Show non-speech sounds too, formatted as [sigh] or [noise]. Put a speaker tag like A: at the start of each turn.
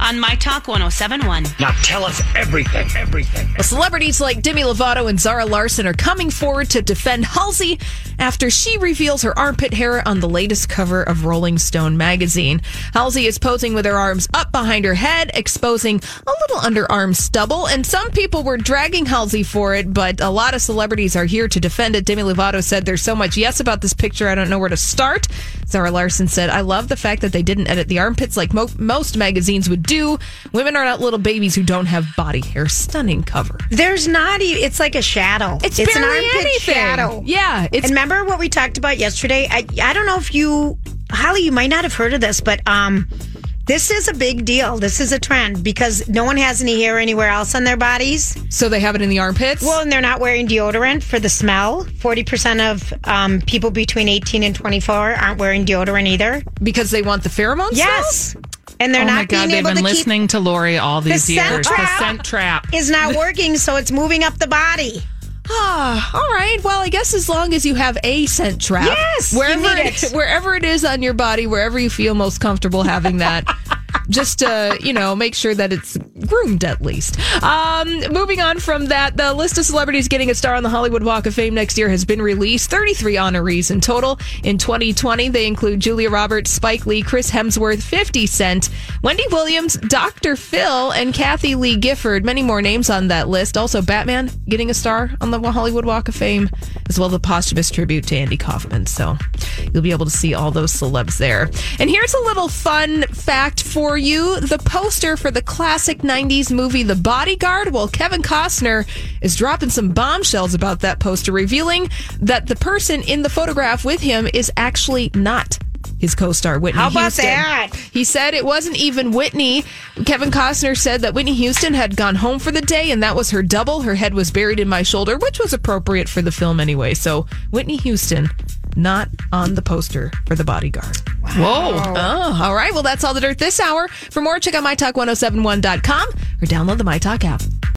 A: on My Talk 1071.
B: Now tell us everything, everything.
C: Well, celebrities like Demi Lovato and Zara Larsson are coming forward to defend Halsey after she reveals her armpit hair on the latest cover of Rolling Stone magazine. Halsey is posing with her arms up behind her head, exposing a little underarm stubble, and some people were dragging Halsey for it, but a lot of celebrities are here to defend it. Demi Lovato said, There's so much yes about this picture, I don't know where to start. Zara Larsson said, I love the fact that they didn't edit the armpits like mo- most magazines would do. Women are not little babies who don't have body hair. Stunning cover.
D: There's not even, it's like a shadow.
C: It's,
D: it's
C: an armpit
D: anything.
C: shadow. Yeah.
D: It's, and remember what we talked about yesterday? I, I don't know if you, Holly, you might not have heard of this, but um, this is a big deal. This is a trend because no one has any hair anywhere else on their bodies.
C: So they have it in the armpits?
D: Well, and they're not wearing deodorant for the smell. 40% of um, people between 18 and 24 aren't wearing deodorant either.
C: Because they want the pheromones?
D: Yes. And they're
E: oh
D: not
E: my God,
D: being
E: they've
D: able
E: been
D: to
E: listening to Lori all these
D: the
E: years.
D: Scent
E: the scent trap
D: is not [laughs] working, so it's moving up the body.
C: Ah, [sighs] all right. Well, I guess as long as you have a scent trap,
D: yes,
C: wherever it,
D: it. [laughs]
C: wherever it is on your body, wherever you feel most comfortable having that. [laughs] just to you know make sure that it's groomed at least. Um, moving on from that, the list of celebrities getting a star on the Hollywood Walk of Fame next year has been released. Thirty-three honorees in total in 2020. They include Julia Roberts, Spike Lee, Chris Hemsworth, 50 Cent, Wendy Williams, Dr. Phil, and Kathie Lee Gifford. Many more names on that list. Also, Batman getting a star on the Hollywood Walk of Fame, as well as a posthumous tribute to Andy Kaufman. So you'll be able to see all those celebs there. And here's a little fun fact for you the poster for the classic 90s movie The Bodyguard. Well, Kevin Costner is dropping some bombshells about that poster, revealing that the person in the photograph with him is actually not his co-star Whitney
D: How about
C: Houston.
D: that?
C: He said it wasn't even Whitney. Kevin Costner said that Whitney Houston had gone home for the day and that was her double. Her head was buried in my shoulder, which was appropriate for the film anyway. So Whitney Houston not on the poster for the bodyguard.
E: Whoa.
C: Oh, all right. Well, that's all the dirt this hour. For more, check out mytalk1071.com or download the MyTalk app.